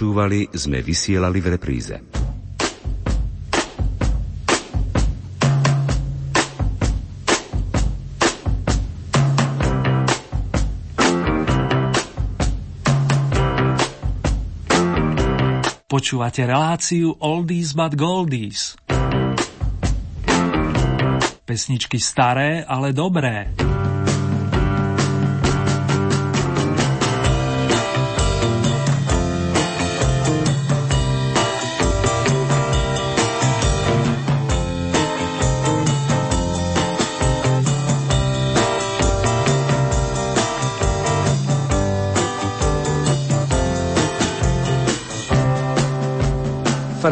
počúvali, sme vysielali v repríze. Počúvate reláciu Oldies but Goldies. Pesničky staré, ale dobré.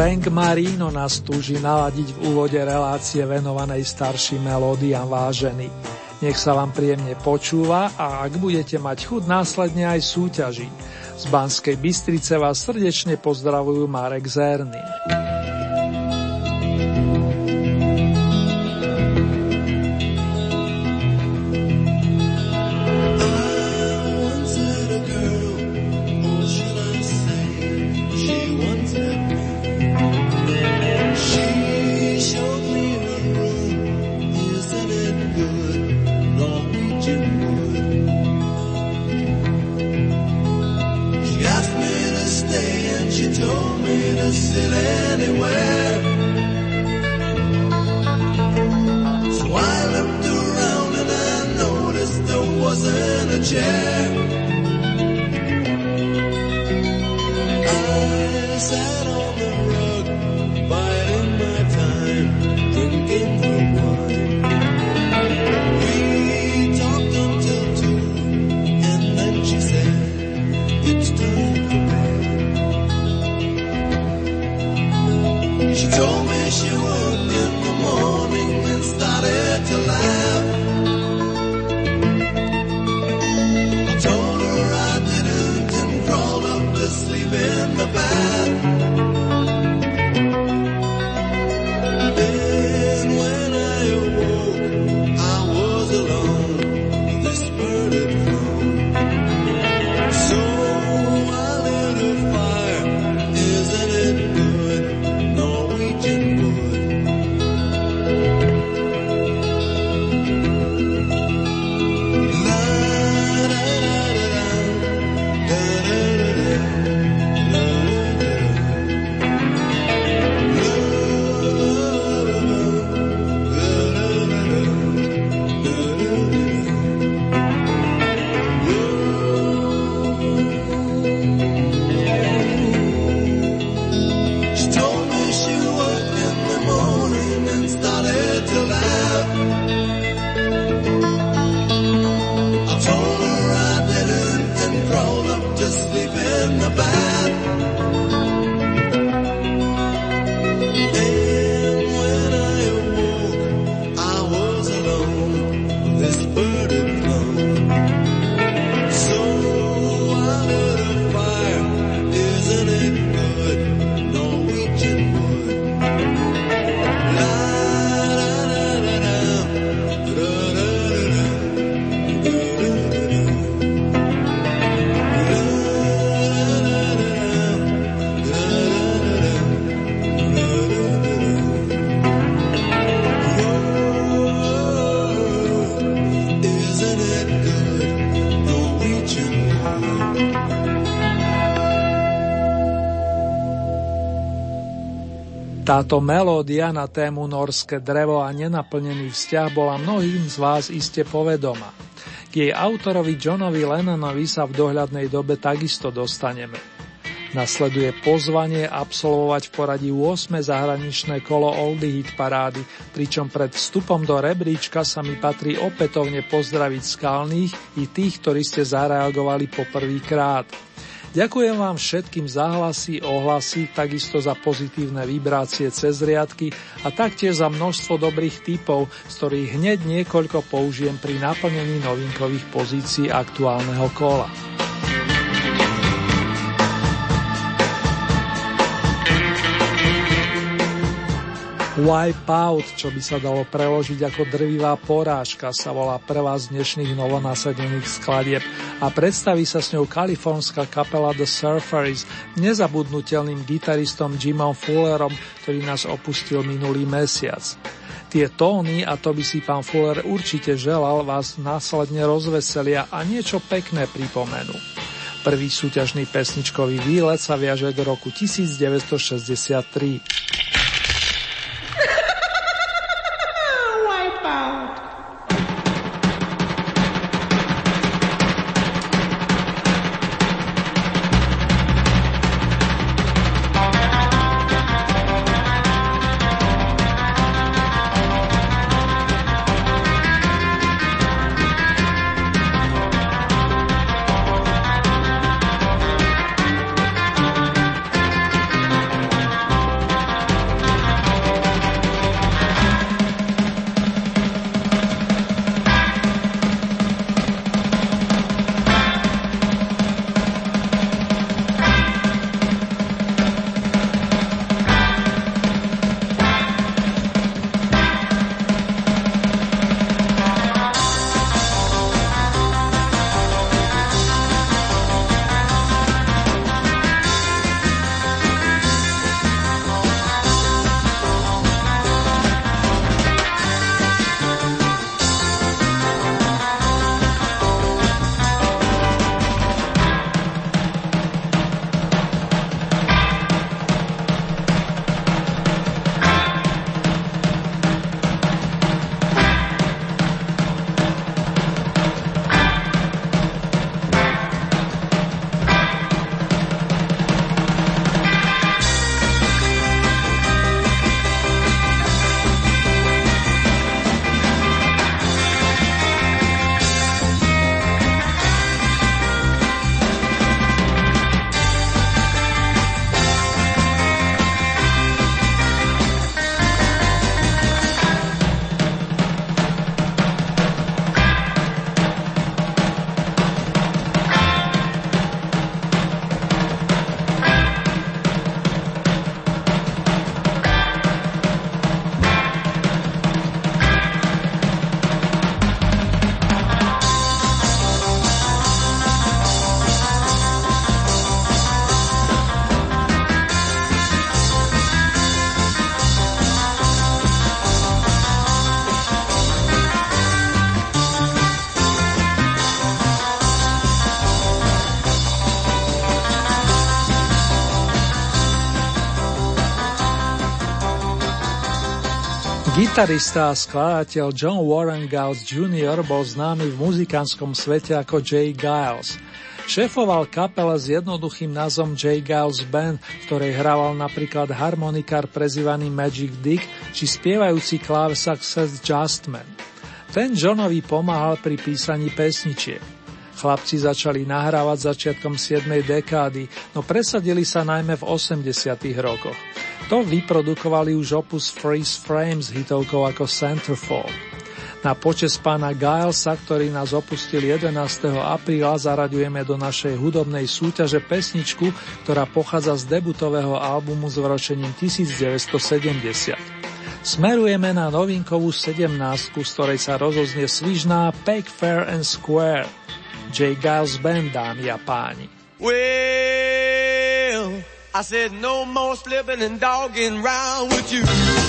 Frank Marino nás túži naladiť v úvode relácie venovanej starším melódiám vážený. Nech sa vám príjemne počúva a ak budete mať chud následne aj súťaží. Z Banskej Bystrice vás srdečne pozdravujú Marek Zerny. Táto melódia na tému norské drevo a nenaplnený vzťah bola mnohým z vás iste povedoma. K jej autorovi Johnovi Lennonovi sa v dohľadnej dobe takisto dostaneme. Nasleduje pozvanie absolvovať v poradí 8. zahraničné kolo Oldie Hit parády, pričom pred vstupom do rebríčka sa mi patrí opätovne pozdraviť skalných i tých, ktorí ste zareagovali po prvýkrát. Ďakujem vám všetkým za hlasy, ohlasy, takisto za pozitívne vibrácie cez riadky a taktiež za množstvo dobrých typov, z ktorých hneď niekoľko použijem pri naplnení novinkových pozícií aktuálneho kola. Wipeout, čo by sa dalo preložiť ako drvivá porážka, sa volá prvá z dnešných novonasadených skladieb a predstaví sa s ňou kalifornská kapela The Surfers, nezabudnutelným gitaristom Jimom Fullerom, ktorý nás opustil minulý mesiac. Tie tóny, a to by si pán Fuller určite želal, vás následne rozveselia a niečo pekné pripomenú. Prvý súťažný pesničkový výlet sa viaže do roku 1963. Gitarista a skladateľ John Warren Giles Jr. bol známy v muzikánskom svete ako Jay Giles. Šéfoval kapele s jednoduchým názvom J. Giles Band, v ktorej hrával napríklad harmonikár prezývaný Magic Dick či spievajúci kláv Success Justman. Ten Johnovi pomáhal pri písaní pesničiek. Chlapci začali nahrávať začiatkom 7. dekády, no presadili sa najmä v 80. rokoch. To vyprodukovali už opus Freeze Frames hitovkou ako Centerfold. Na počes pána Gilesa, ktorý nás opustil 11. apríla, zaraďujeme do našej hudobnej súťaže pesničku, ktorá pochádza z debutového albumu s vročením 1970. Smerujeme na novinkovú 17, z ktorej sa rozoznie svižná Peg Fair and Square. J. Giles Band, dámy a páni. Well, I said, no more slipping and dogging round with you.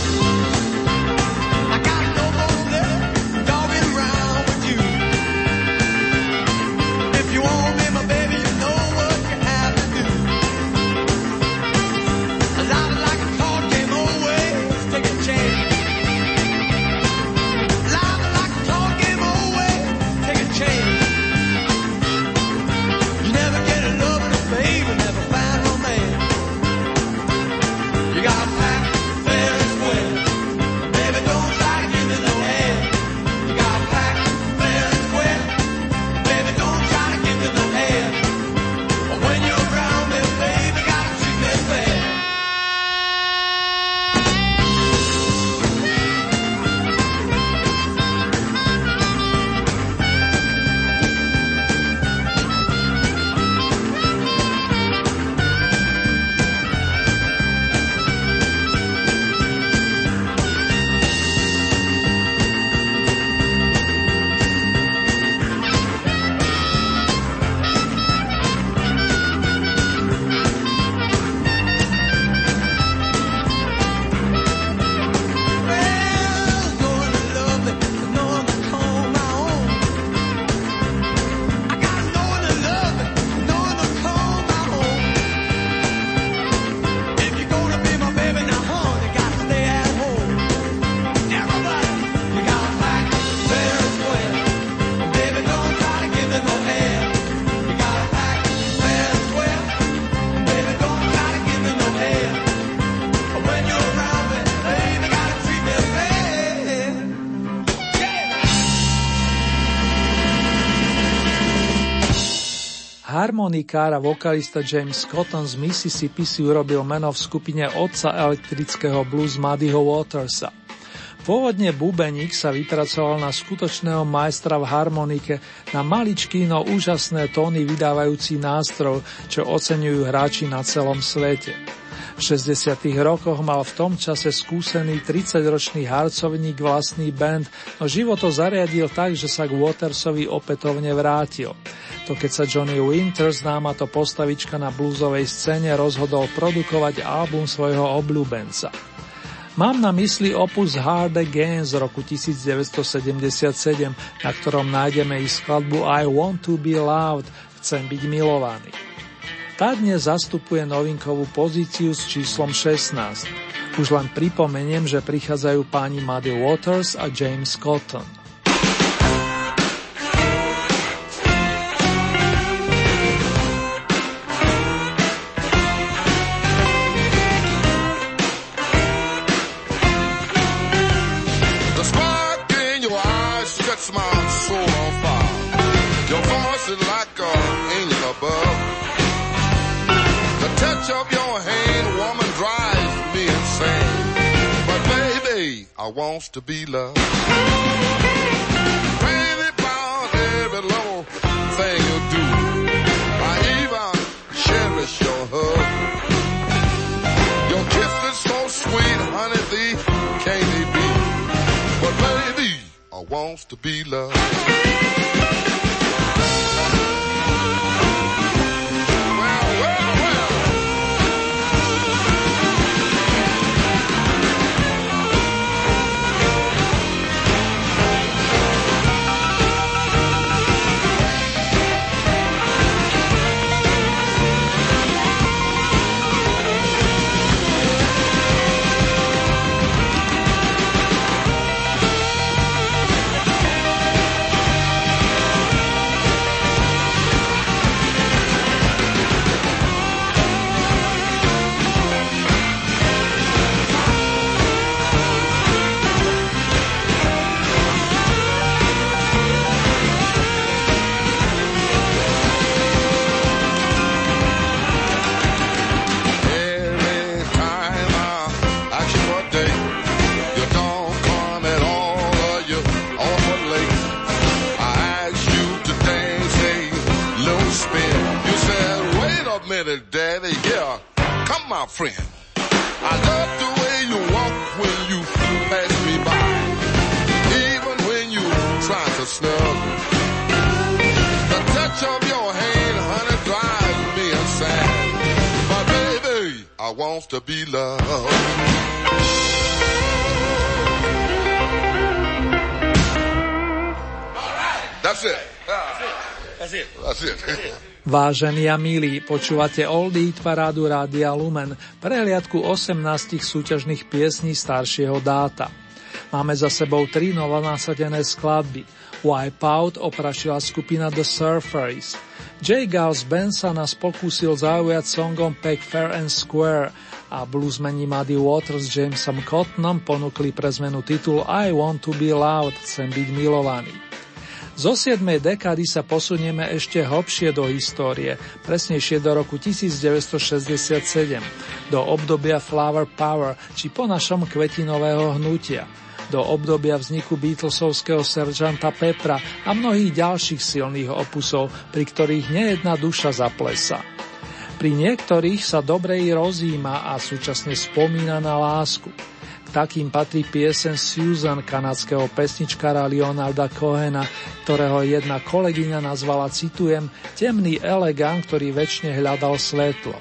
Harmonikár a vokalista James Cotton z Mississippi si urobil meno v skupine otca elektrického blues Muddyho Watersa. Pôvodne bubeník sa vypracoval na skutočného majstra v harmonike, na maličký, no úžasné tóny vydávajúci nástroj, čo oceňujú hráči na celom svete. V 60. rokoch mal v tom čase skúsený 30-ročný harcovník vlastný band, no život to zariadil tak, že sa k Watersovi opätovne vrátil. To keď sa Johnny Winter, známa to postavička na bluesovej scéne, rozhodol produkovať album svojho obľúbenca. Mám na mysli opus Hard Again z roku 1977, na ktorom nájdeme i skladbu I Want to be loved, chcem byť milovaný. Tá dnes zastupuje novinkovú pozíciu s číslom 16. Už len pripomeniem, že prichádzajú páni Muddy Waters a James Cotton. Wants to be loved. Crazy about every little thing you do. I even cherish your hug. Your kiss is so sweet, honey, thee can't be? But baby, I wants to be loved. Friend. I love the way you walk when you pass me by. Even when you try to snug. The touch of your hand, honey, drives me insane. But baby, I want to be loved. That's it. That's it. That's it. That's it. Vážení a milí, počúvate Old Eat parádu Rádia Lumen, prehliadku 18 súťažných piesní staršieho dáta. Máme za sebou tri novonásadené skladby. Wipeout oprašila skupina The Surfers. J. Gauss Band sa nás pokúsil zaujať songom Pack Fair and Square a bluesmeni Muddy Waters s Jamesom Cottonom ponúkli pre zmenu titul I Want to be Loud, chcem byť milovaný. Zo 7. dekády sa posunieme ešte hlbšie do histórie, presnejšie do roku 1967, do obdobia Flower Power, či po našom kvetinového hnutia, do obdobia vzniku Beatlesovského seržanta Pepra a mnohých ďalších silných opusov, pri ktorých nejedna duša zaplesa. Pri niektorých sa dobrej rozíma a súčasne spomína na lásku. Takým patrí piesen Susan kanadského pesničkára Leonarda Cohena, ktorého jedna kolegyňa nazvala, citujem, temný elegant, ktorý väčšine hľadal svetlo.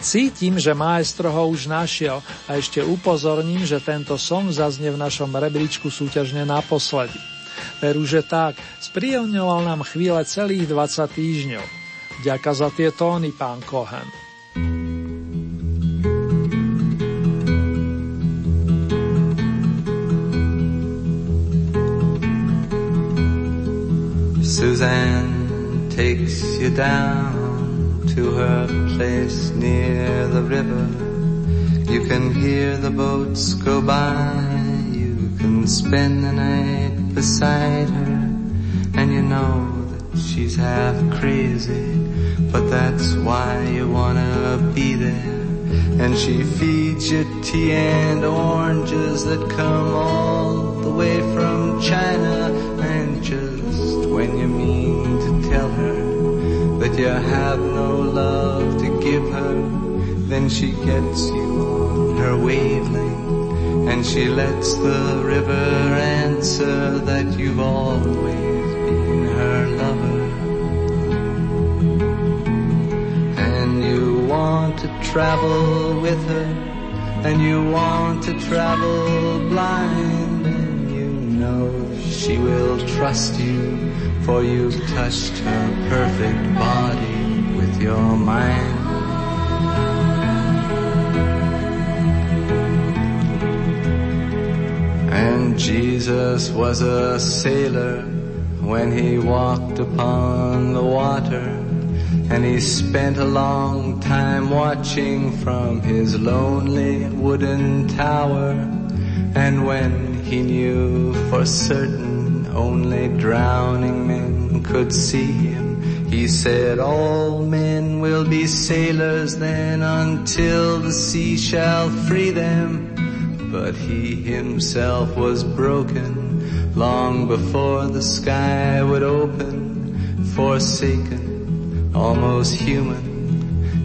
Cítim, že maestro ho už našiel a ešte upozorním, že tento song zaznie v našom rebríčku súťažne naposledy. Veru, že tak, spríjemňoval nám chvíle celých 20 týždňov. Ďaká za tie tóny, pán Cohen. Suzanne takes you down to her place near the river. You can hear the boats go by. You can spend the night beside her. And you know that she's half crazy, but that's why you wanna be there. And she feeds you tea and oranges that come all the way from China. And just when you mean to tell her that you have no love to give her, then she gets you on her wavelength. And she lets the river answer that you've always travel with her, and you want to travel blind, and you know she will trust you, for you've touched her perfect body with your mind. And Jesus was a sailor when he walked upon the water. And he spent a long time watching from his lonely wooden tower. And when he knew for certain only drowning men could see him, he said, all men will be sailors then until the sea shall free them. But he himself was broken long before the sky would open, forsaken, almost human.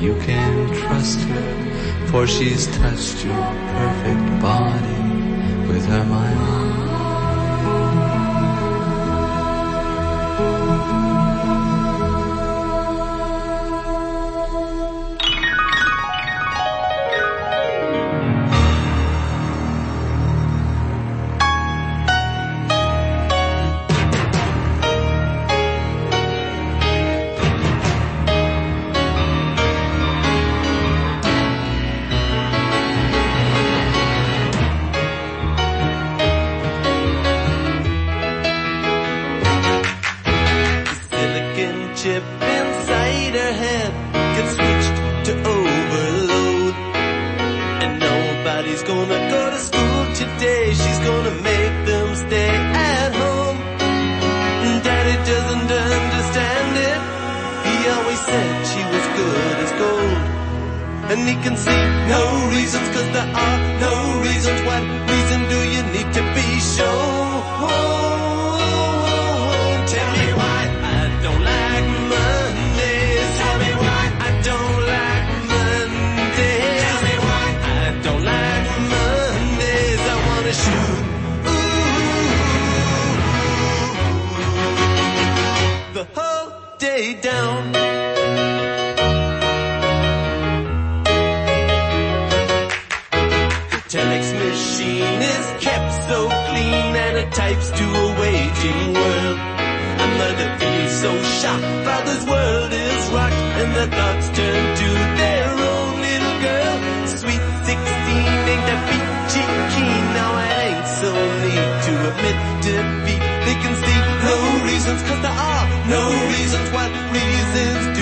you can trust her, for she's touched your perfect body with her mind. Always said she was good as gold. And he can see no reasons, cause there are no reasons. What reason do you need to be shown? Tell me why I don't like Mondays. Tell me why I don't like Mondays. Tell me why I don't like Mondays. I wanna shoot. The whole day down. raging world. And the defeat so shocked, father's world is rocked, and the thoughts turn to their own little girl. Sweet 16 ain't that peachy keen, now I ain't so neat to admit defeat. They can see no reasons, cause there are no reasons, what reasons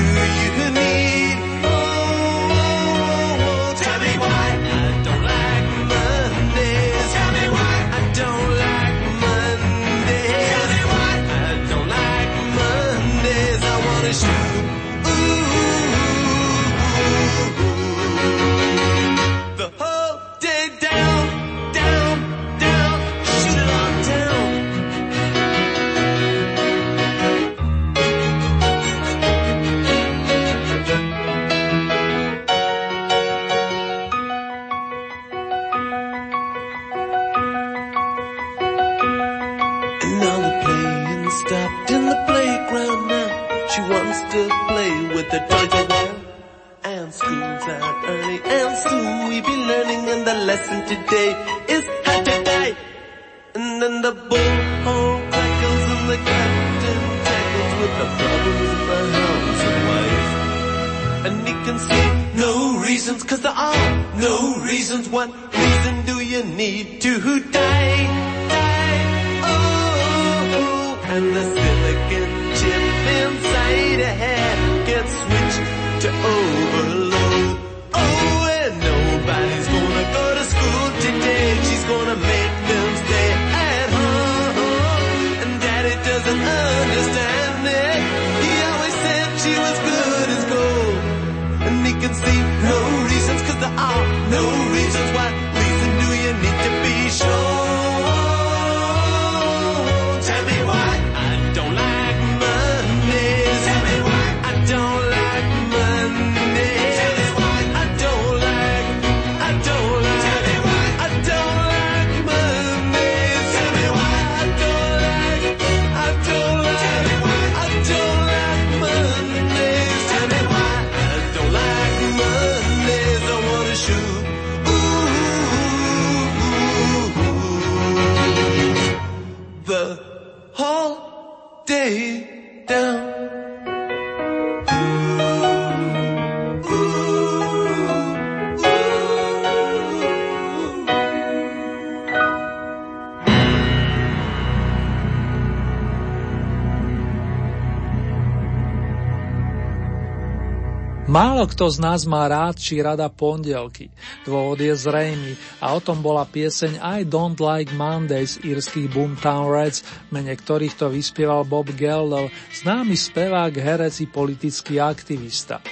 Málo kto z nás má rád či rada pondelky. Dôvod je zrejmý a o tom bola pieseň I Don't Like Mondays írskych Boomtown Reds, mene ktorých to vyspieval Bob Geldof, známy spevák, herec i politický aktivista.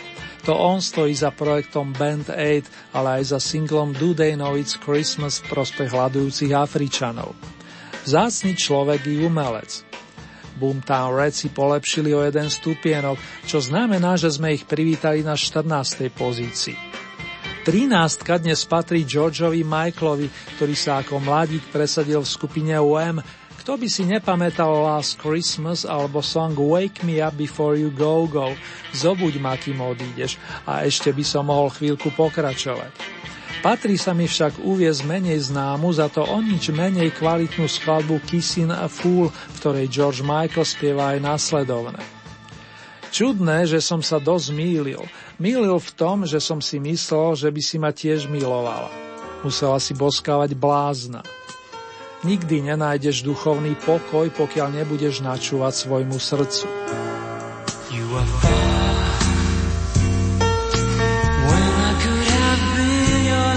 To on stojí za projektom Band Aid, ale aj za singlom Do They Know It's Christmas v prospech hľadujúcich Afričanov. Vzácny človek i umelec. Boomtown Reds si polepšili o jeden stupienok, čo znamená, že sme ich privítali na 14. pozícii. 13 dnes patrí Georgeovi Michaelovi, ktorý sa ako mladík presadil v skupine UM. Kto by si nepamätal Last Christmas alebo song Wake Me Up Before You Go Go, zobuď ma, kým odídeš a ešte by som mohol chvíľku pokračovať. Patrí sa mi však uviez menej známu, za to o nič menej kvalitnú skladbu Kissin a Fool, v ktorej George Michael spieva aj následovné. Čudné, že som sa dosť mýlil. Mýlil v tom, že som si myslel, že by si ma tiež milovala. Musela si boskávať blázna. Nikdy nenájdeš duchovný pokoj, pokiaľ nebudeš načúvať svojmu srdcu.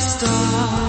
Star.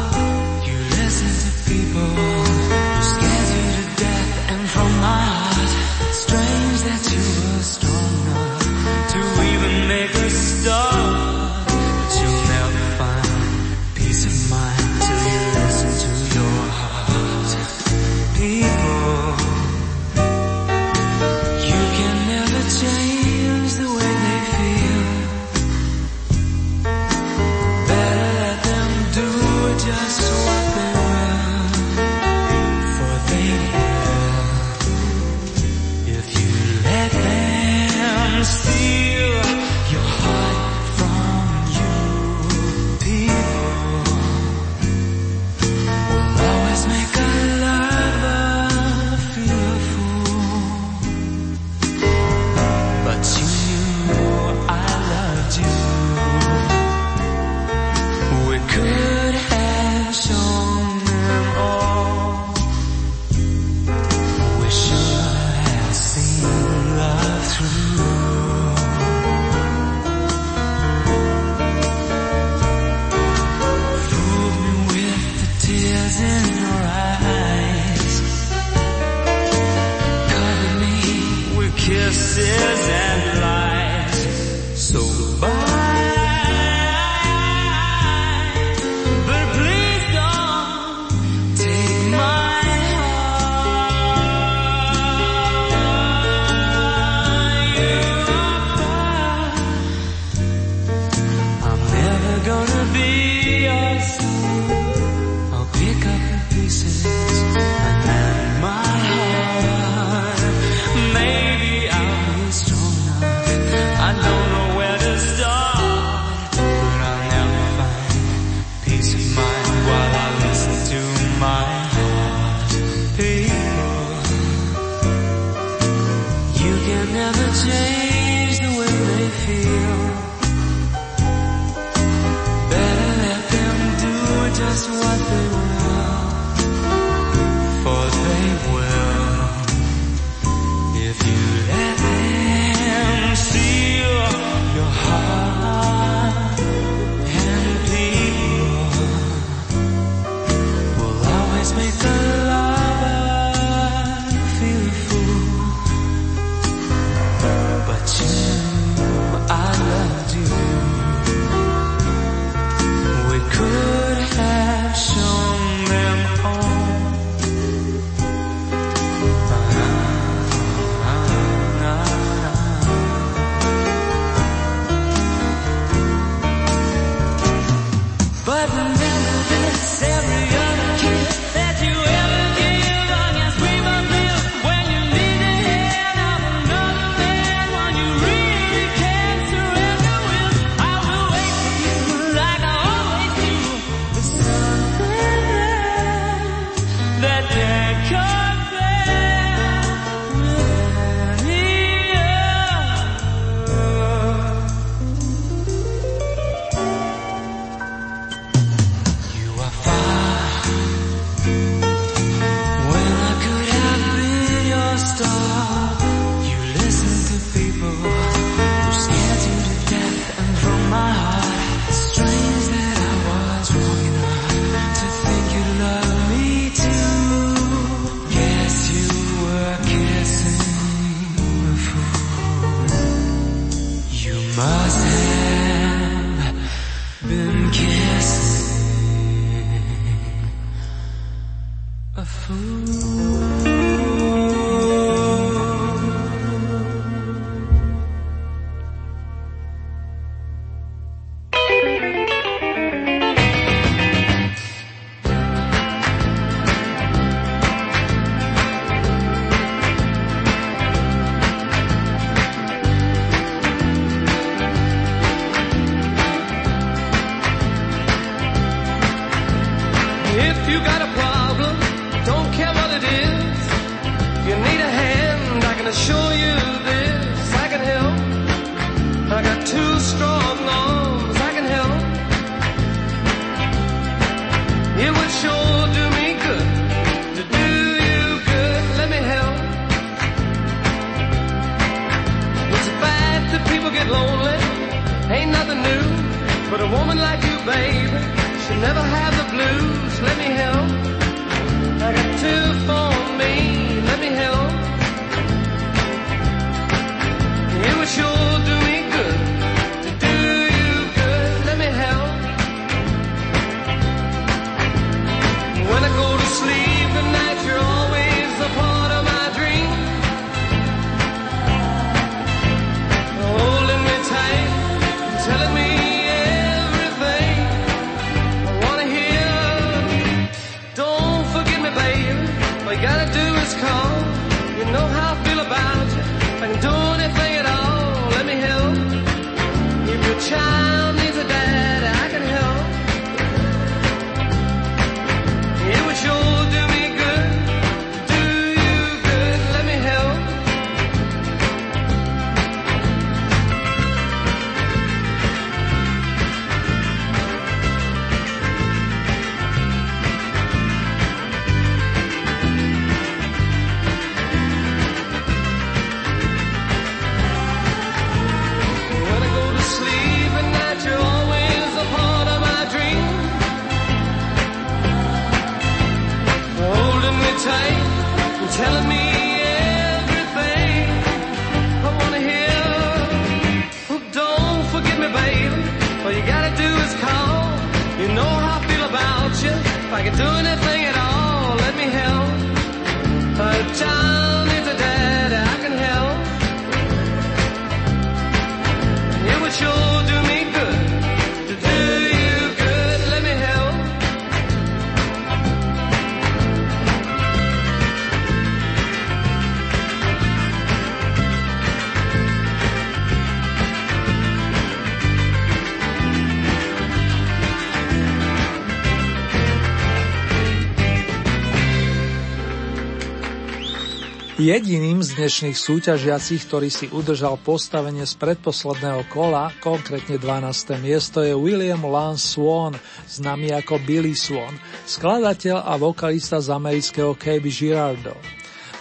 Jediným z dnešných súťažiacich, ktorý si udržal postavenie z predposledného kola, konkrétne 12. miesto, je William Lance Swan, známy ako Billy Swan, skladateľ a vokalista z amerického KB Girardo.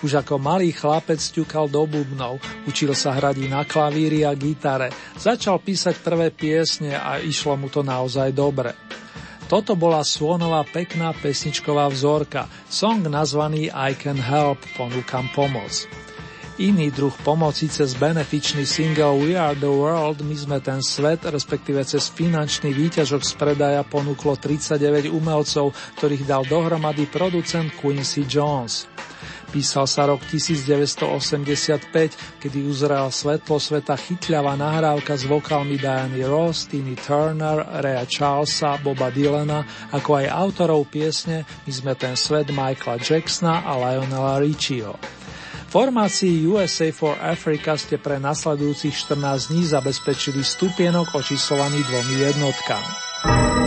Už ako malý chlapec ťukal do bubnov, učil sa hrať na klavíri a gitare, začal písať prvé piesne a išlo mu to naozaj dobre. Toto bola Svonová pekná pesničková vzorka, song nazvaný I Can Help, ponúkam pomoc. Iný druh pomoci cez benefičný single We Are The World, my sme ten svet, respektíve cez finančný výťažok z predaja ponúklo 39 umelcov, ktorých dal dohromady producent Quincy Jones. Písal sa rok 1985, kedy uzrela svetlo sveta chytľavá nahrávka s vokálmi Diany Ross, Tiny Turner, Rea Charlesa, Boba Dylana, ako aj autorov piesne My sme ten svet Michaela Jacksona a Lionela Richieho. Formácii USA for Africa ste pre nasledujúcich 14 dní zabezpečili stupienok očíslovaný dvomi jednotkami.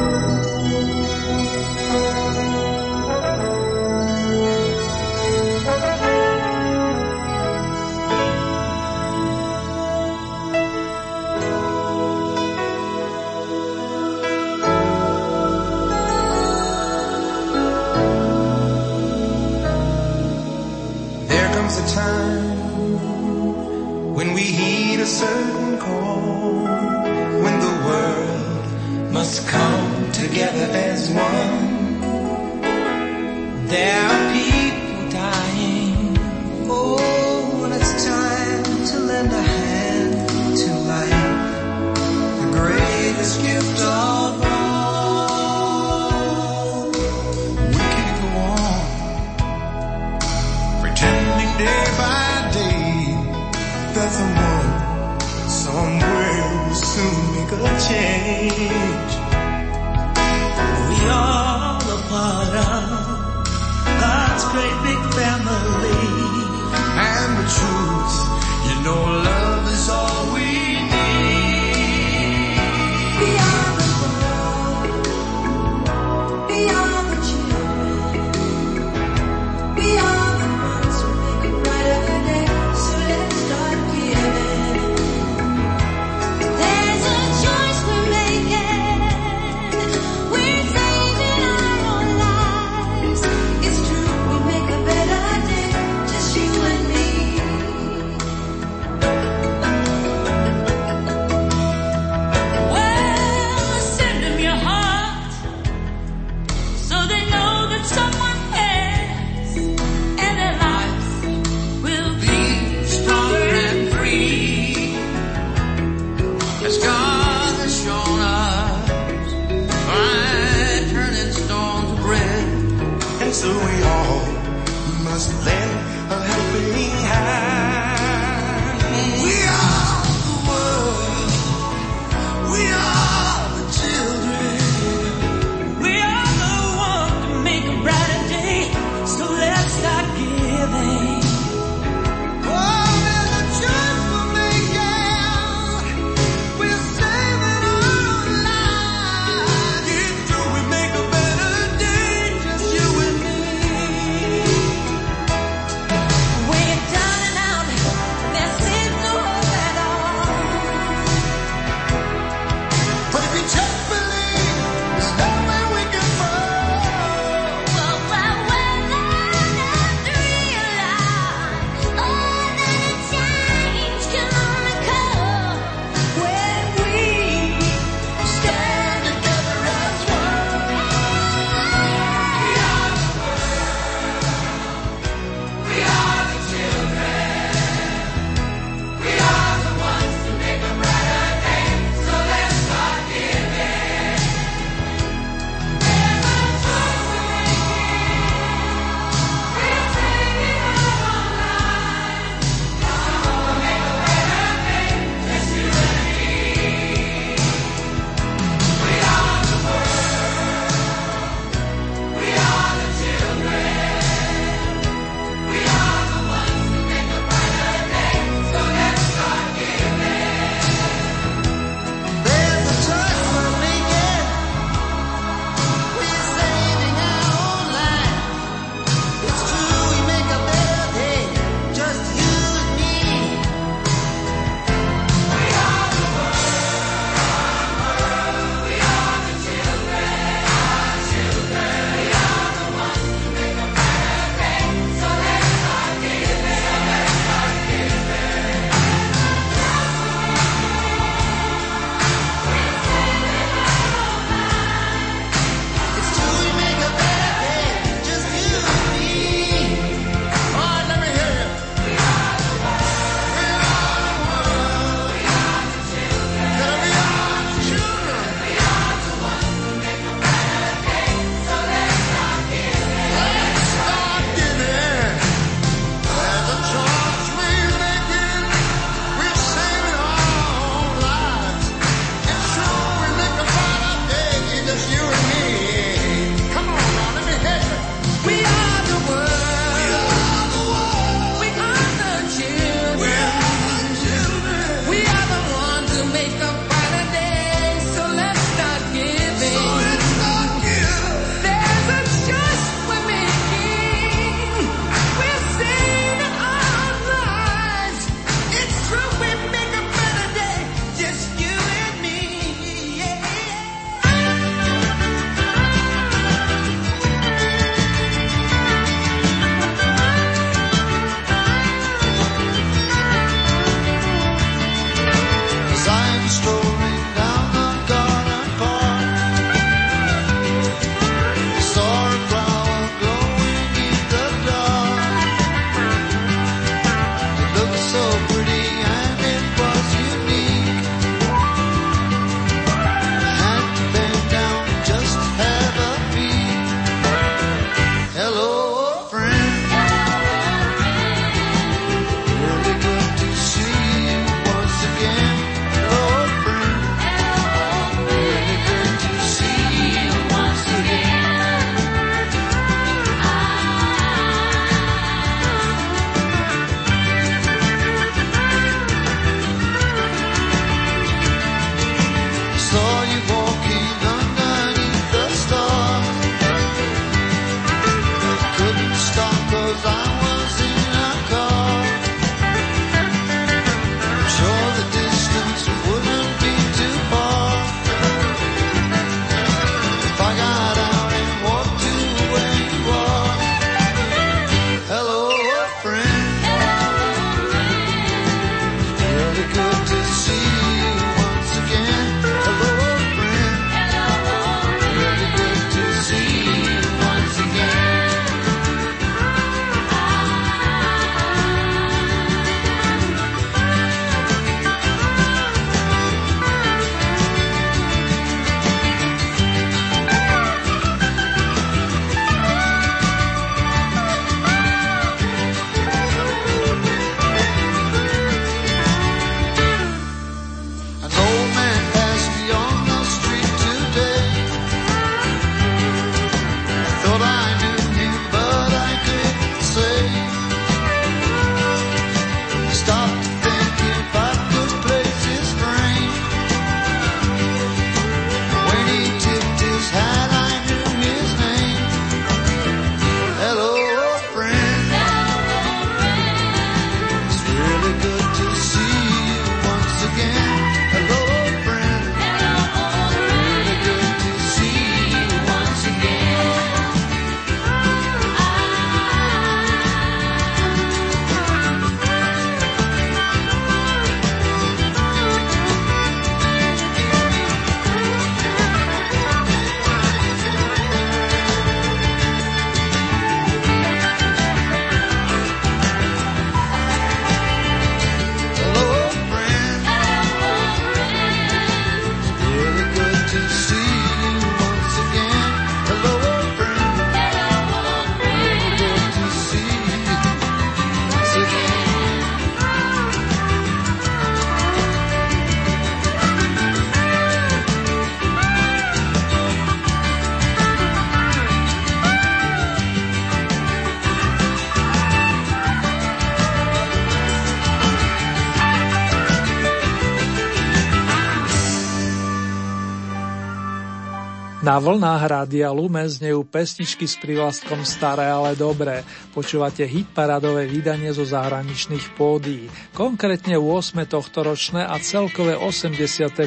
Vlnách Rádia Lumen znejú pesničky s privlastkom Staré, ale dobré. Počúvate hit paradové vydanie zo zahraničných pódií, konkrétne 8. tohtoročné a celkové 80.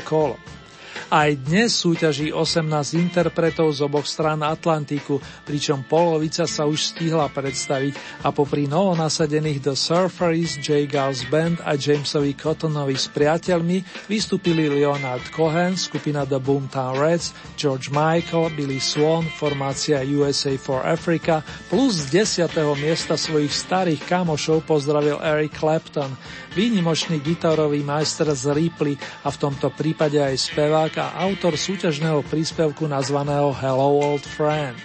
kolo. Aj dnes súťaží 18 interpretov z oboch strán Atlantiku, pričom polovica sa už stihla predstaviť a popri novonasadených The Surfers, J. Gals Band a Jamesovi Cottonovi s priateľmi vystúpili Leonard Cohen, skupina The Boomtown Reds, George Michael, Billy Swan, formácia USA for Africa, plus z 10. miesta svojich starých kamošov pozdravil Eric Clapton, výnimočný gitarový majster z Ripley a v tomto prípade aj spevák a autor súťažného príspevku nazvaného Hello Old Friend.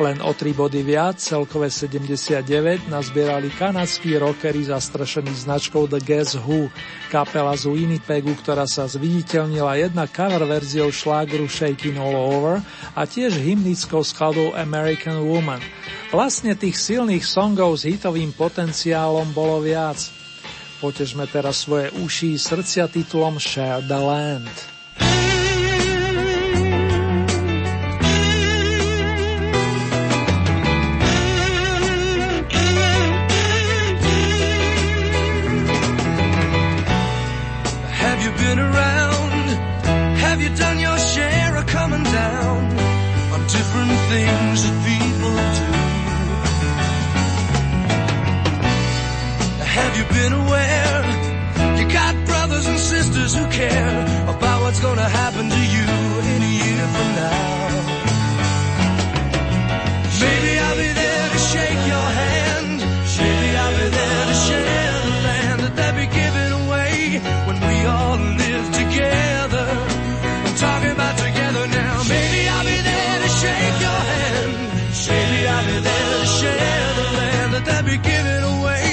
Len o tri body viac, celkové 79, nazbierali kanadskí rockery zastrašení značkou The Guess Who, kapela z Winnipegu, ktorá sa zviditeľnila jedna cover verziou šlágru Shaking All Over a tiež hymnickou skladou American Woman. Vlastne tých silných songov s hitovým potenciálom bolo viac. Potežme teraz svoje uši srdcia titulom Share the Land. others who care about what's gonna happen to you in a year from now. Maybe I'll be there to shake your hand. Maybe I'll be there to share the land that they'll be giving away when we all live together. I'm talking about together now. Maybe I'll be there to shake your hand. Maybe I'll be there to share the land that they'll be giving away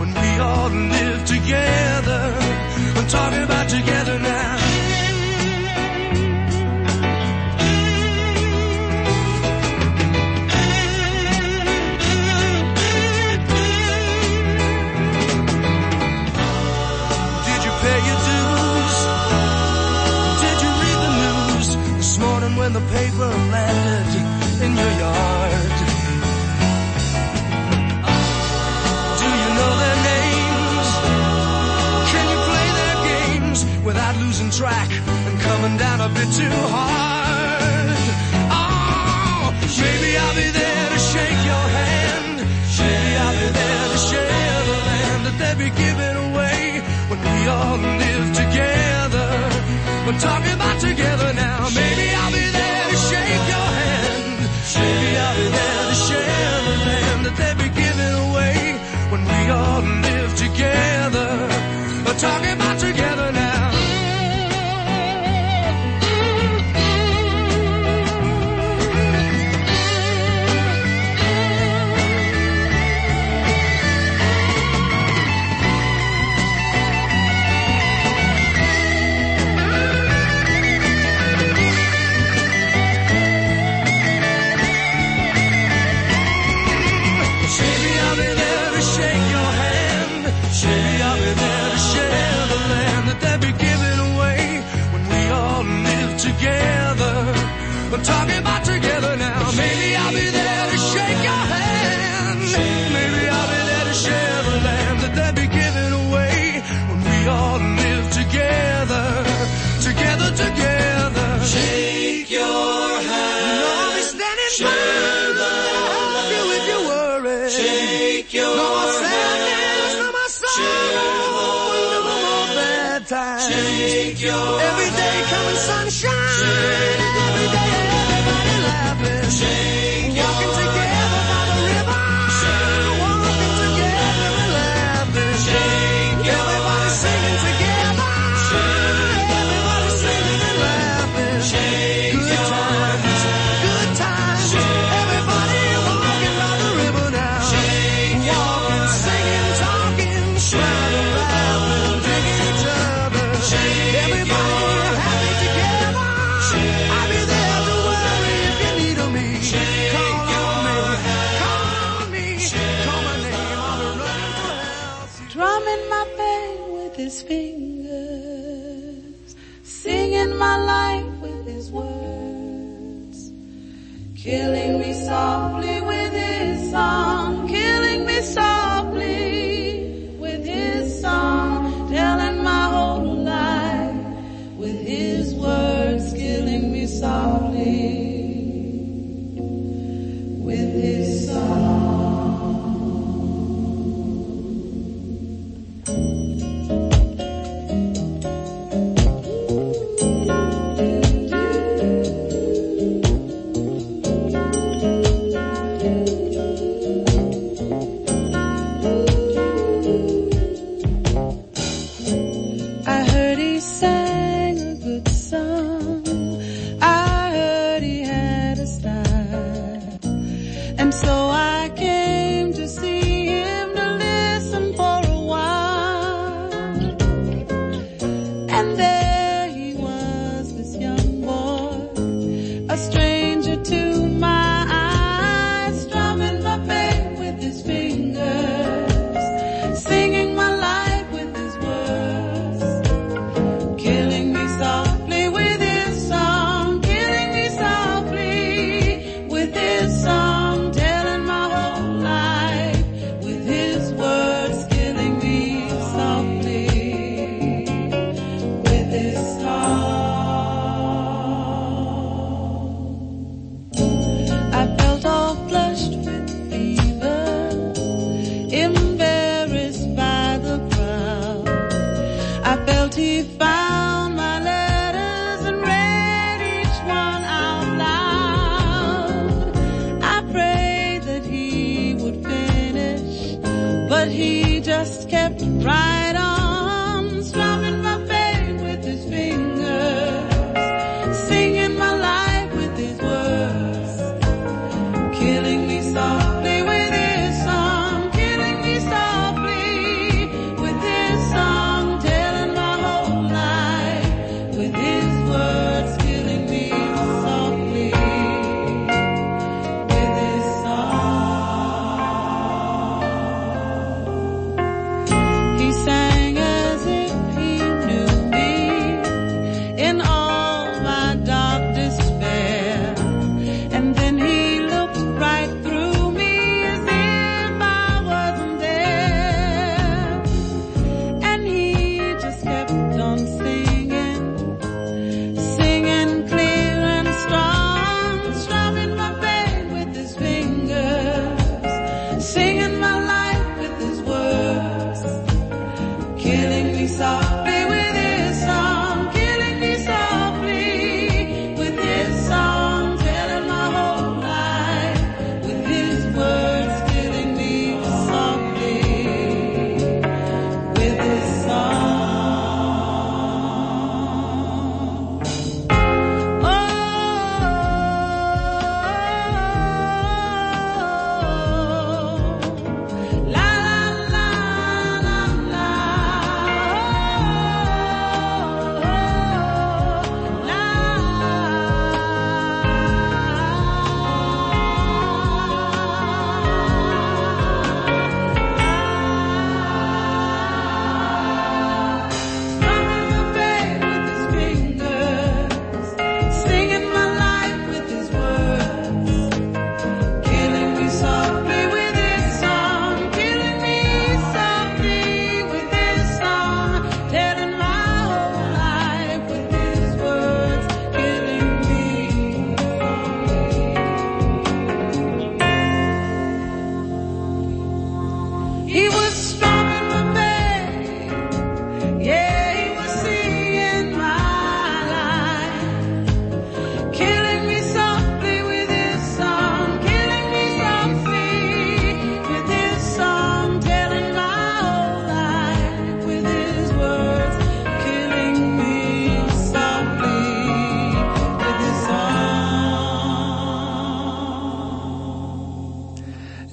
when we all live together. I'm talking about Oh, maybe I'll be there to shake your hand. Maybe I'll be there to share the land that they be giving away when we all live together. We're talking about together now. Maybe Yeah.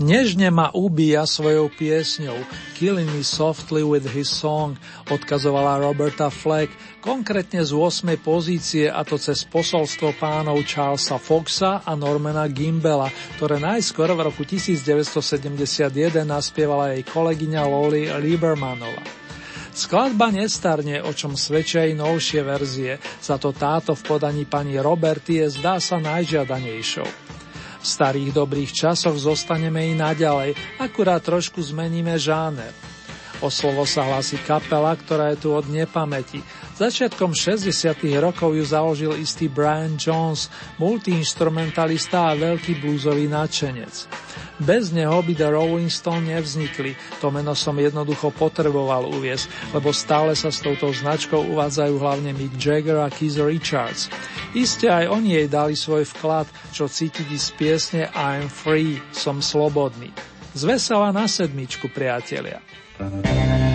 Nežne ma ubíja svojou piesňou Killing Me Softly with His Song odkazovala Roberta Fleck, konkrétne z 8. pozície a to cez posolstvo pánov Charlesa Foxa a Normana Gimbela, ktoré najskôr v roku 1971 naspievala jej kolegyňa Loli Liebermanova. Skladba nestarne, o čom svedčia aj novšie verzie, za to táto v podaní pani Robertie zdá sa najžiadanejšou. V starých dobrých časoch zostaneme i naďalej, akurát trošku zmeníme žáner. O slovo sa hlási kapela, ktorá je tu od nepamäti. Začiatkom 60. rokov ju založil istý Brian Jones, multiinstrumentalista a veľký bluesový nadšenec. Bez neho by The Rolling Stone nevznikli, to meno som jednoducho potreboval uviesť, lebo stále sa s touto značkou uvádzajú hlavne Mick Jagger a Keith Richards. Isté aj oni jej dali svoj vklad, čo cítiť z piesne I'm free, som slobodný. Zvesela na sedmičku, priatelia. Thank you.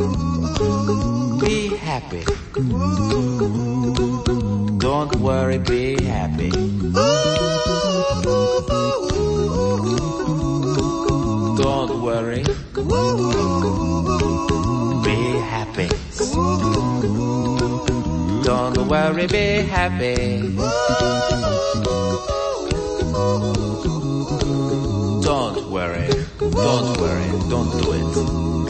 Be happy. Don't worry, be happy. Don't worry. Be happy. Don't worry, be happy. Don't worry. Don't worry. Don't do it.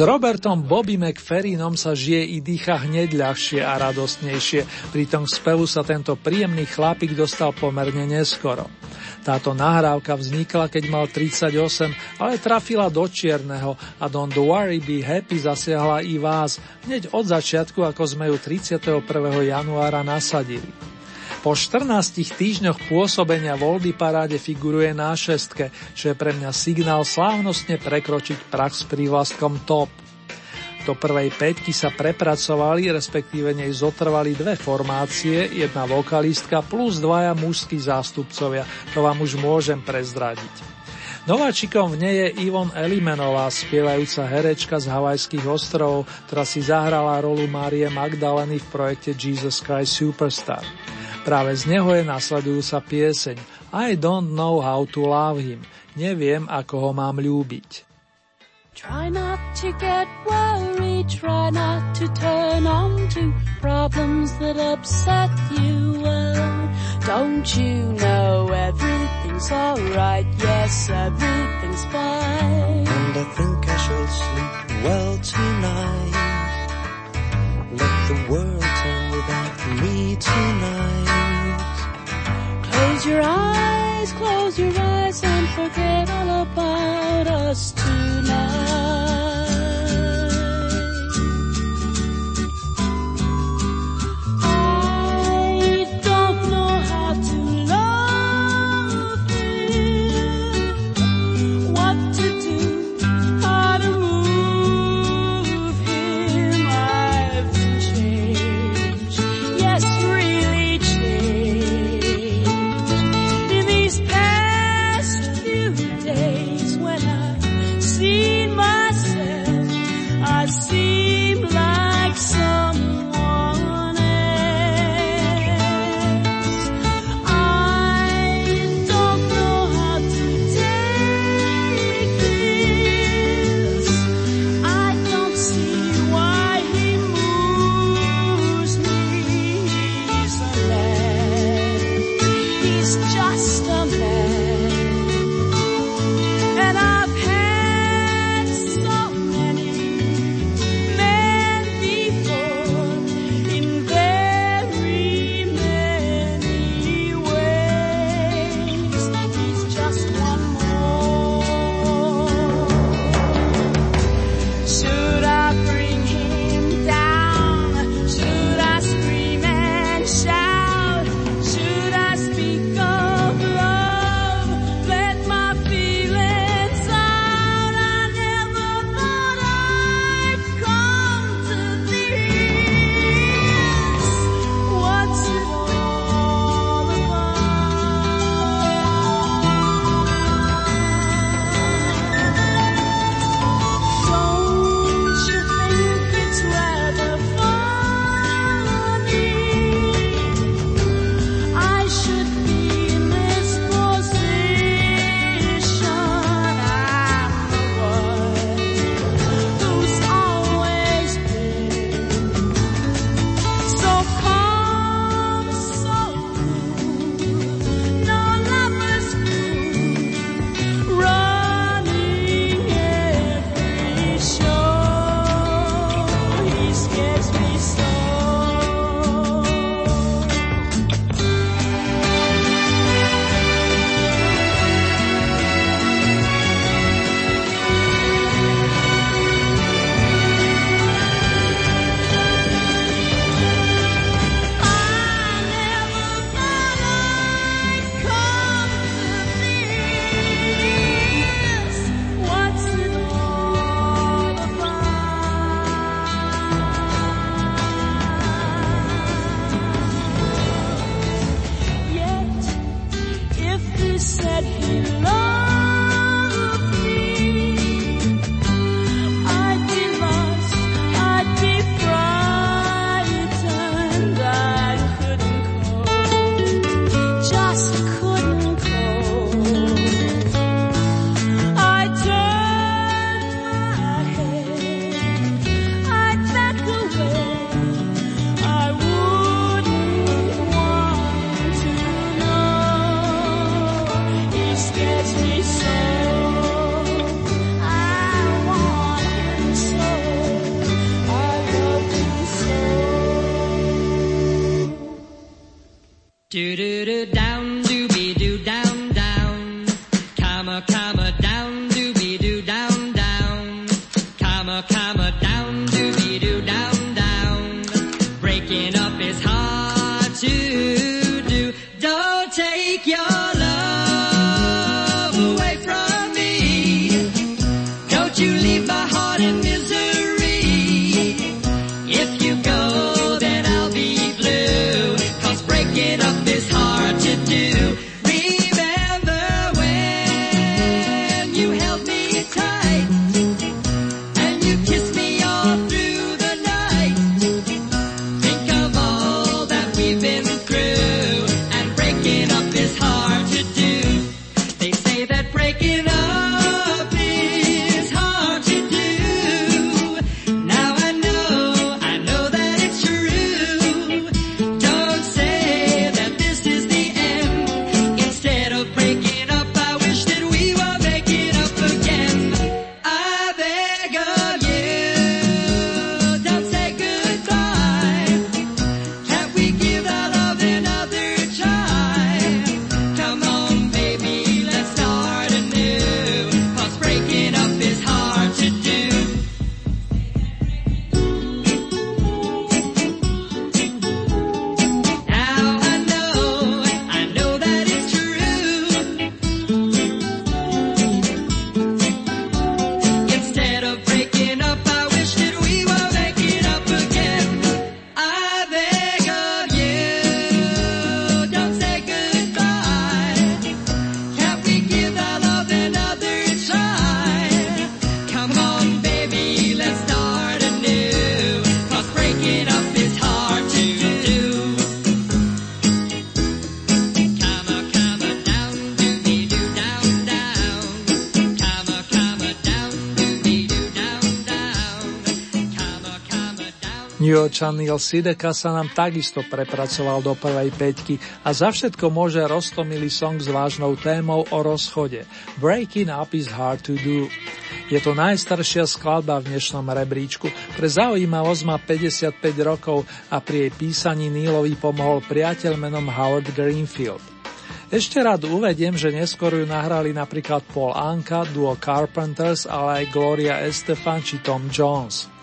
S Robertom Bobby McFerrinom sa žije i dýcha hneď ľahšie a radostnejšie, pritom k spevu sa tento príjemný chlapík dostal pomerne neskoro. Táto nahrávka vznikla, keď mal 38, ale trafila do čierneho a Don't Worry Be Happy zasiahla i vás, hneď od začiatku, ako sme ju 31. januára nasadili. Po 14 týždňoch pôsobenia v Oldy paráde figuruje na šestke, čo je pre mňa signál slávnostne prekročiť prach s prívlastkom top. Do prvej peťky sa prepracovali, respektíve nej zotrvali dve formácie, jedna vokalistka plus dvaja mužskí zástupcovia, to vám už môžem prezradiť. Nováčikom v nej je Ivon Elimenová, spievajúca herečka z Havajských ostrovov, ktorá si zahrala rolu Márie Magdaleny v projekte Jesus Christ Superstar. Práve z neho je nasledujúca pieseň I don't know how to love him. Neviem, ako ho mám ľúbiť. Try not to get worried, try not to turn on to problems that upset you. Well, don't you know everything's alright? Yes, everything's fine. And I think I shall sleep well tonight. Let the world me tonight. Close your eyes, close your eyes and forget all about us tonight. Yorkčan Neil Sideka sa nám takisto prepracoval do prvej peťky a za všetko môže roztomilý song s vážnou témou o rozchode. Breaking up is hard to do. Je to najstaršia skladba v dnešnom rebríčku. Pre zaujímavosť má 55 rokov a pri jej písaní Neelovi pomohol priateľ menom Howard Greenfield. Ešte rád uvediem, že neskôr ju nahrali napríklad Paul Anka, duo Carpenters, ale aj Gloria Estefan či Tom Jones.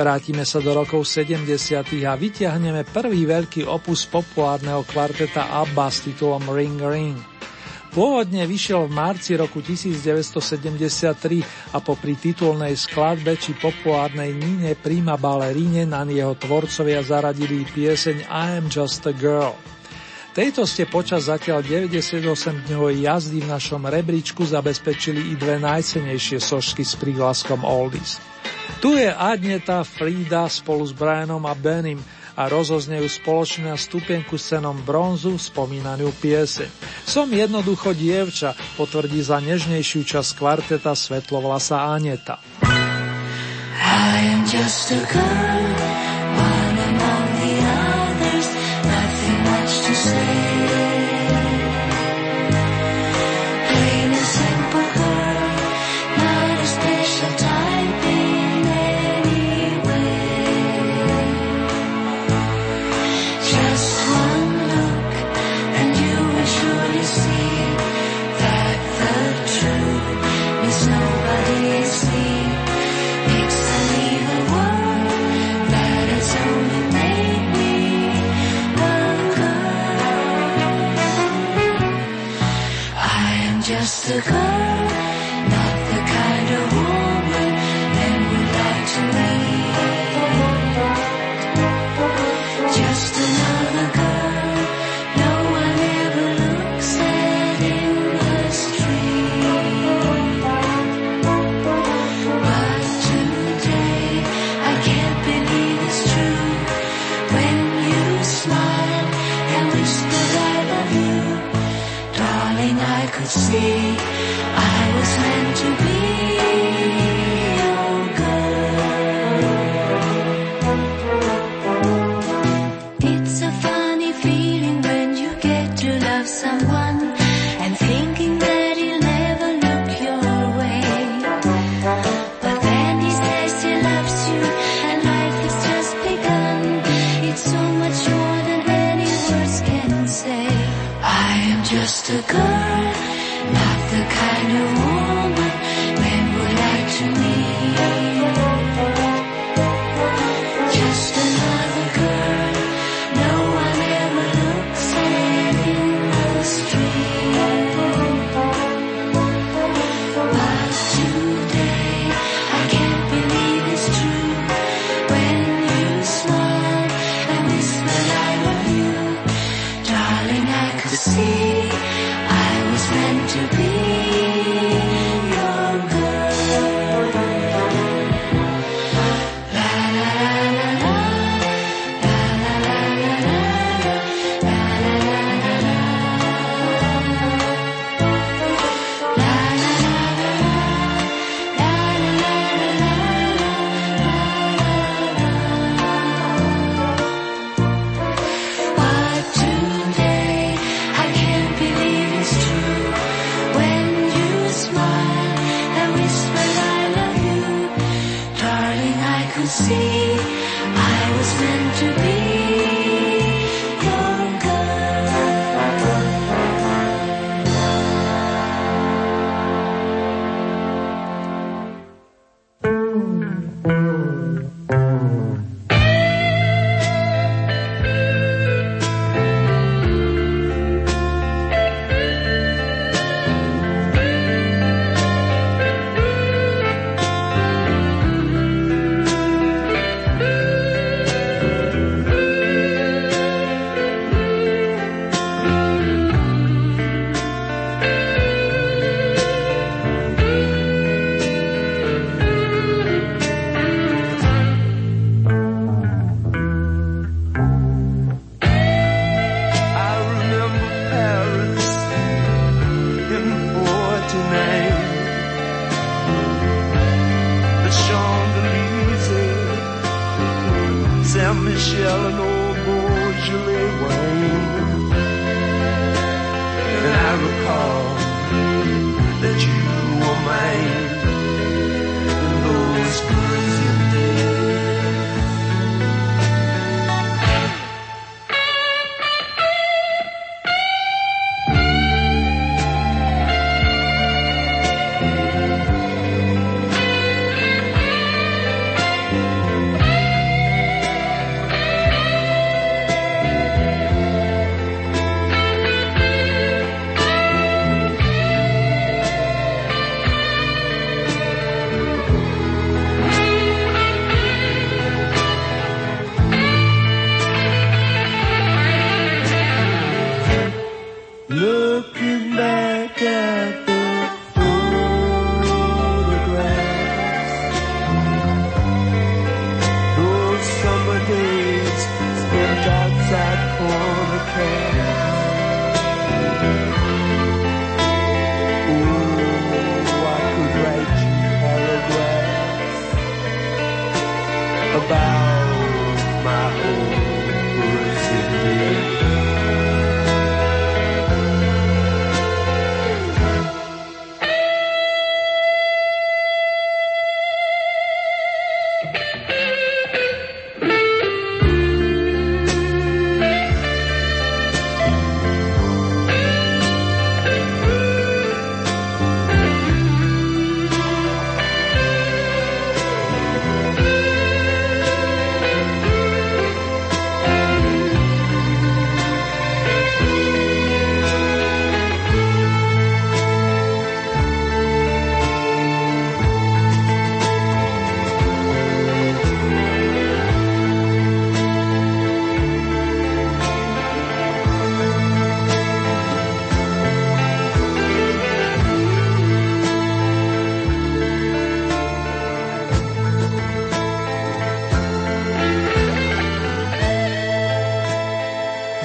Vrátime sa do rokov 70. a vytiahneme prvý veľký opus populárneho kvarteta ABBA s titulom Ring Ring. Pôvodne vyšiel v marci roku 1973 a popri titulnej skladbe či populárnej Nine Prima Ballerine na jeho tvorcovia zaradili pieseň I am just a girl. Tejto ste počas zatiaľ 98-dňovej jazdy v našom rebríčku zabezpečili i dve najcenejšie sošky s prihlaskom Oldies. Tu je Adneta Frida spolu s Brianom a Benim a rozoznejú spoločne na stupienku s cenom bronzu spomínanú pieseň. Som jednoducho dievča, potvrdí za nežnejšiu časť kvarteta Svetlovlasa Aneta. I am just a girl. see I was meant to be.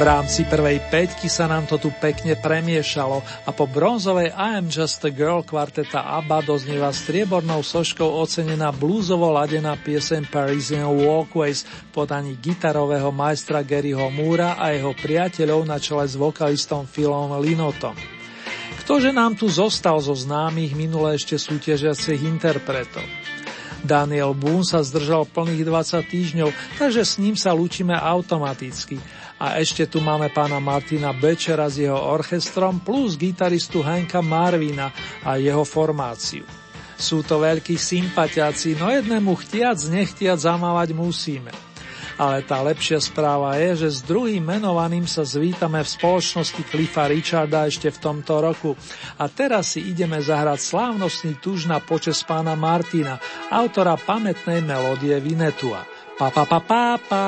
Rámci prvej peťky sa nám to tu pekne premiešalo a po bronzovej I am just a girl kvarteta ABBA doznieva striebornou soškou ocenená blúzovo ladená piesen Parisian Walkways podaní gitarového majstra Garyho Múra a jeho priateľov na čele s vokalistom Philom Linotom. Ktože nám tu zostal zo známych minulé ešte súťažiacich interpretov? Daniel Boone sa zdržal plných 20 týždňov, takže s ním sa lúčime automaticky. A ešte tu máme pána Martina Bečera s jeho orchestrom plus gitaristu Hanka Marvina a jeho formáciu. Sú to veľkí sympatiaci, no jednému chtiac nechtiac zamávať musíme. Ale tá lepšia správa je, že s druhým menovaným sa zvítame v spoločnosti Cliffa Richarda ešte v tomto roku. A teraz si ideme zahrať slávnostný tuž na počes pána Martina, autora pamätnej melódie Vinetua. Pa pa pa pa pa.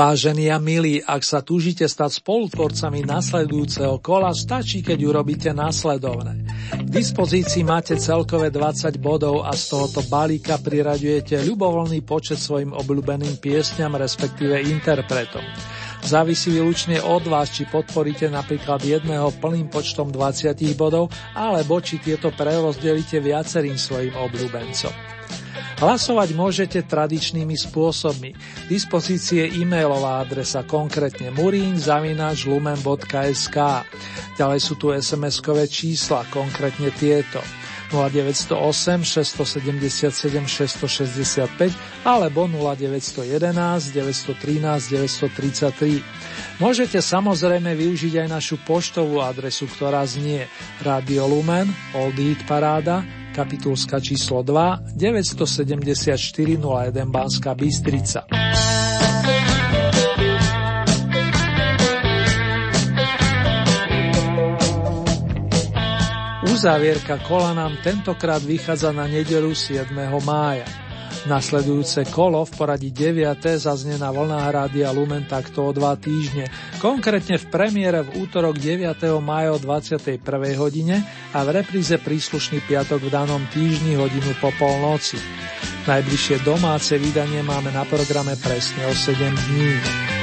Vážení a milí, ak sa túžite stať spolutvorcami nasledujúceho kola, stačí, keď urobíte následovné. K dispozícii máte celkové 20 bodov a z tohoto balíka priraďujete ľubovoľný počet svojim obľúbeným piesňam, respektíve interpretom. Závisí výlučne od vás, či podporíte napríklad jedného plným počtom 20 bodov, alebo či tieto prerozdelíte viacerým svojim obľúbencom. Hlasovať môžete tradičnými spôsobmi. V dispozície e-mailová adresa konkrétne murin.lumen.sk Ďalej sú tu SMS-kové čísla, konkrétne tieto 0908 677 665 alebo 0911 913 933. Môžete samozrejme využiť aj našu poštovú adresu, ktorá znie Radio Lumen, Old Eat Paráda, kapitulska číslo 2, 974 01 Banská Bystrica. Uzávierka kola nám tentokrát vychádza na nedelu 7. mája. Nasledujúce kolo v poradí 9. zaznie na vlnách Rádia Lumen takto o dva týždne, konkrétne v premiére v útorok 9. maja o 21. hodine a v repríze príslušný piatok v danom týždni hodinu po polnoci. Najbližšie domáce vydanie máme na programe presne o 7 dní.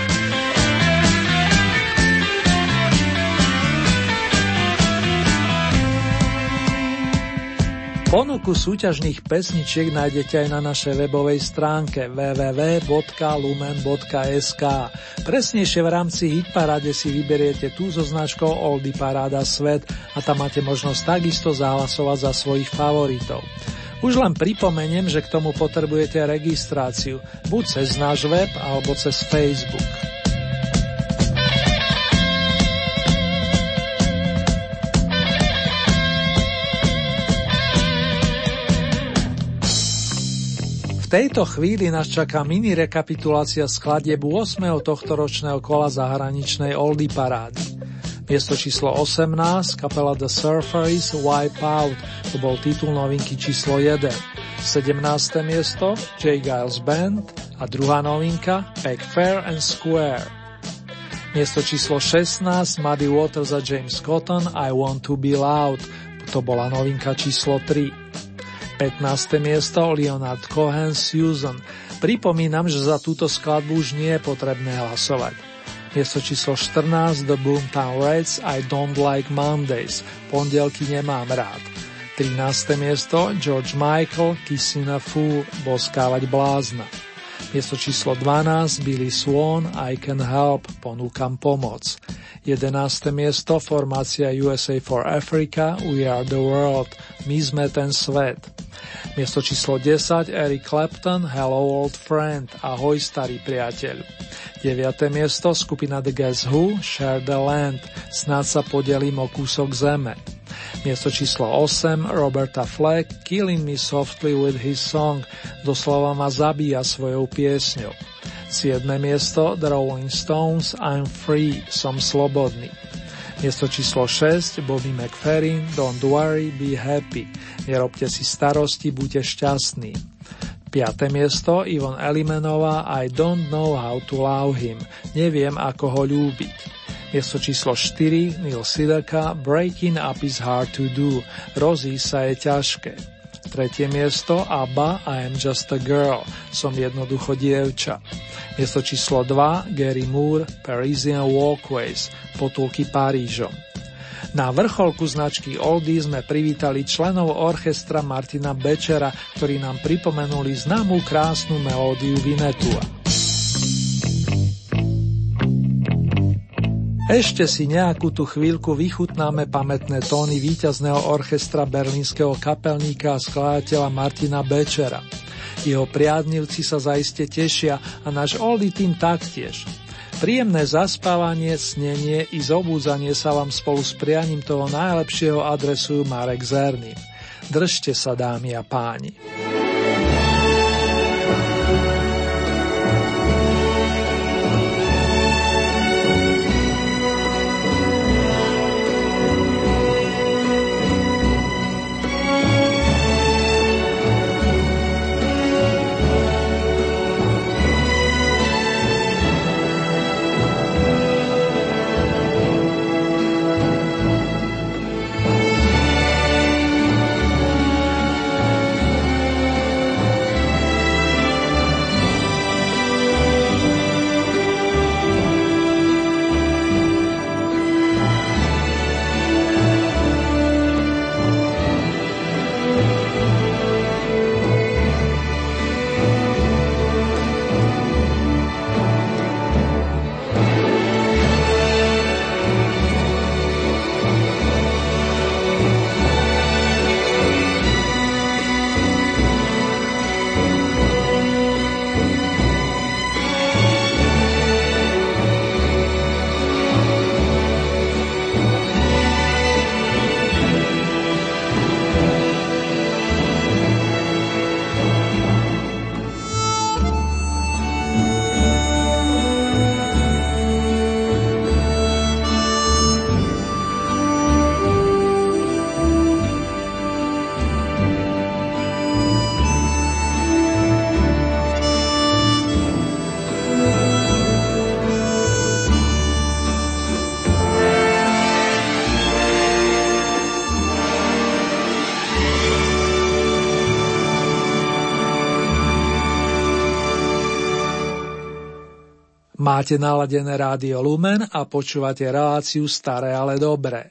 Ponuku súťažných pesničiek nájdete aj na našej webovej stránke www.lumen.sk. Presnejšie v rámci Hitparade si vyberiete tú so značkou Oldy Paráda Svet a tam máte možnosť takisto zahlasovať za svojich favoritov. Už len pripomeniem, že k tomu potrebujete registráciu, buď cez náš web alebo cez Facebook. Tejto chvíli nás čaká mini rekapitulácia skladieb 8. tohto ročného kola zahraničnej Oldy parády. Miesto číslo 18, kapela The Surfers, Wipe Out, to bol titul novinky číslo 1. 17. miesto, J. Giles Band a druhá novinka, Pack Fair and Square. Miesto číslo 16, Muddy Waters a James Cotton, I Want to be Loud, to bola novinka číslo 3. 15. miesto Leonard Cohen Susan. Pripomínam, že za túto skladbu už nie je potrebné hlasovať. Miesto číslo 14 The Boomtown Reds I Don't Like Mondays. Pondelky nemám rád. 13. miesto George Michael Kissing a Fool Boskávať blázna. Miesto číslo 12 Billy Swan I Can Help Ponúkam pomoc. 11. miesto formácia USA for Africa We Are the World My sme ten svet. Miesto číslo 10 Eric Clapton Hello Old Friend Ahoj starý priateľ 9. miesto skupina The Guess Who Share the Land Snad sa podelím o kúsok zeme Miesto číslo 8 Roberta Fleck Killing Me Softly with His Song doslova ma zabíja svojou piesňou 7. miesto The Rolling Stones I'm Free Som slobodný Miesto číslo 6 Bobby McFerrin Don't worry, be happy. Nerobte si starosti, buďte šťastní. 5. miesto Ivon Elimenová I don't know how to love him. Neviem, ako ho ľúbiť. Miesto číslo 4 Neil Sidaka Breaking up is hard to do. Rozí sa je ťažké. Tretie miesto ABBA I am just a girl. Som jednoducho dievča. Miesto číslo 2 Gary Moore Parisian Walkways Potulky Parížom. Na vrcholku značky Oldy sme privítali členov orchestra Martina Bečera, ktorí nám pripomenuli známú krásnu melódiu Vinetua. Ešte si nejakú tú chvíľku vychutnáme pamätné tóny víťazného orchestra berlínskeho kapelníka a skladateľa Martina Bečera. Jeho priadnivci sa zaiste tešia a náš Oldy tým taktiež. Príjemné zaspávanie, snenie i zobúzanie sa vám spolu s prianím toho najlepšieho adresujú Marek Zerný. Držte sa, dámy a páni. Máte naladené rádio Lumen a počúvate reláciu Staré ale dobré.